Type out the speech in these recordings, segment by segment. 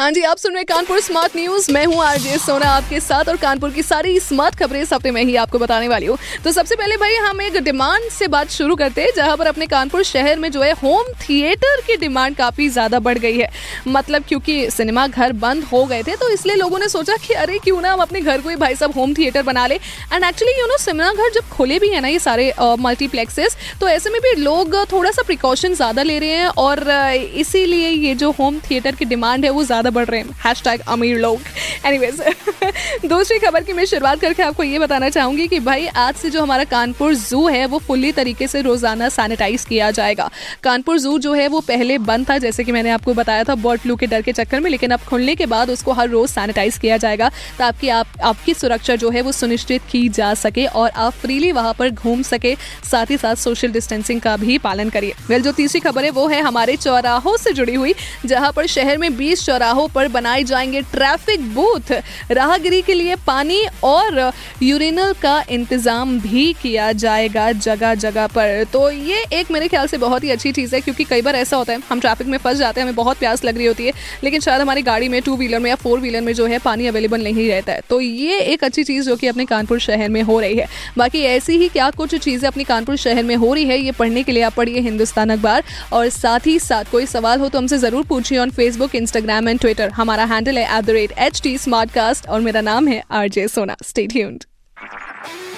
हाँ जी, आप सुन रहे कानपुर स्मार्ट न्यूज़ मैं हूँ आरजे सोना आपके साथ और कानपुर की सारी स्मार्ट खबरें इस हफ़्ते में ही आपको बताने वाली हूँ। तो सबसे पहले भाई, हम एक डिमांड से बात शुरू करते हैं, जहाँ पर अपने कानपुर शहर में जो है होम थिएटर की डिमांड काफ़ी ज़्यादा बढ़ गई है। मतलब क्योंकि सिनेमा घर बंद हो गए थे तो इसलिए लोगों ने सोचा कि अरे, क्यों ना हम अपने घर को ही भाई साहब होम थिएटर बना ले। And actually you know cinema घर जब खुले भी है ना ये सारे मल्टीप्लेक्सेस तो ऐसे में भी लोग थोड़ा सा प्रिकॉशन ज़्यादा ले रहे हैं और इसीलिए ये जो होम थिएटर की डिमांड है वो ज़्यादा बढ़ रहे हैं। हैश टैग अमीर लोग। एनीवेज दूसरी खबर की मैं शुरुआत करके आपको ये बताना चाहूँगी कि भाई, आज से जो हमारा कानपुर जू है, वो फुल्ली तरीके से रोज़ाना सैनिटाइज किया जाएगा। कानपुर जू जो है, वो पहले बंद था, जैसे कि मैंने आपको बताया था बर्ड फ्लू के डर के चक्कर में, लेकिन अब खुलने के बाद उसको हर रोज सैनिटाइज किया जाएगा, ताकि आप, आपकी सुरक्षा जो है, वो सुनिश्चित की जा सके और आप फ्रीली वहाँ पर घूम सके, साथ ही साथ सोशल डिस्टेंसिंग का भी पालन करिए। वेल जो तीसरी खबर है, वो है हमारे चौराहों से जुड़ी हुई, जहाँ पर शहर में 20 चौराहों पर बनाए जाएँगे ट्रैफ़िक बूथ। राहगिरी के लिए पानी और यूरिनल का इंतज़ाम भी किया जाएगा जगह जगह पर। तो ये एक मेरे ख्याल से बहुत ही अच्छी चीज़ है, क्योंकि कई बार ऐसा होता है, हम ट्रैफ़िक में फंस जाते हैं, हमें बहुत प्यास लग रही होती है, लेकिन शायद हमारी गाड़ी में टू व्हीलर में या फोर व्हीलर में जो है, पानी अवेलेबल नहीं रहता है। तो ये एक अच्छी चीज़ जो कि अपने कानपुर शहर में हो रही है। बाकी ऐसी ही क्या कुछ चीज़ें अपनी कानपुर शहर में हो रही है, ये पढ़ने के लिए आप पढ़िए हिंदुस्तान अखबार। और साथ ही साथ कोई सवाल हो तो हमसे ज़रूर पूछिए on Facebook Instagram and Twitter हमारा हैंडल है at the rate H T और मेरा नाम है आरजे सोना स्टे ट्यून्ड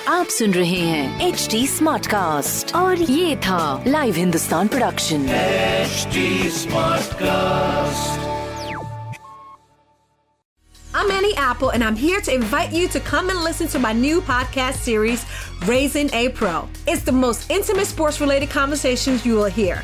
आप सुन रहे हैं एच डी स्मार्ट कास्ट और ये था live Hindustan production HD Smartcast. I'm Annie Apple, and I'm here to invite you to come and listen to my new podcast series, Raising a Pro. It's the most intimate sports related conversations you will hear.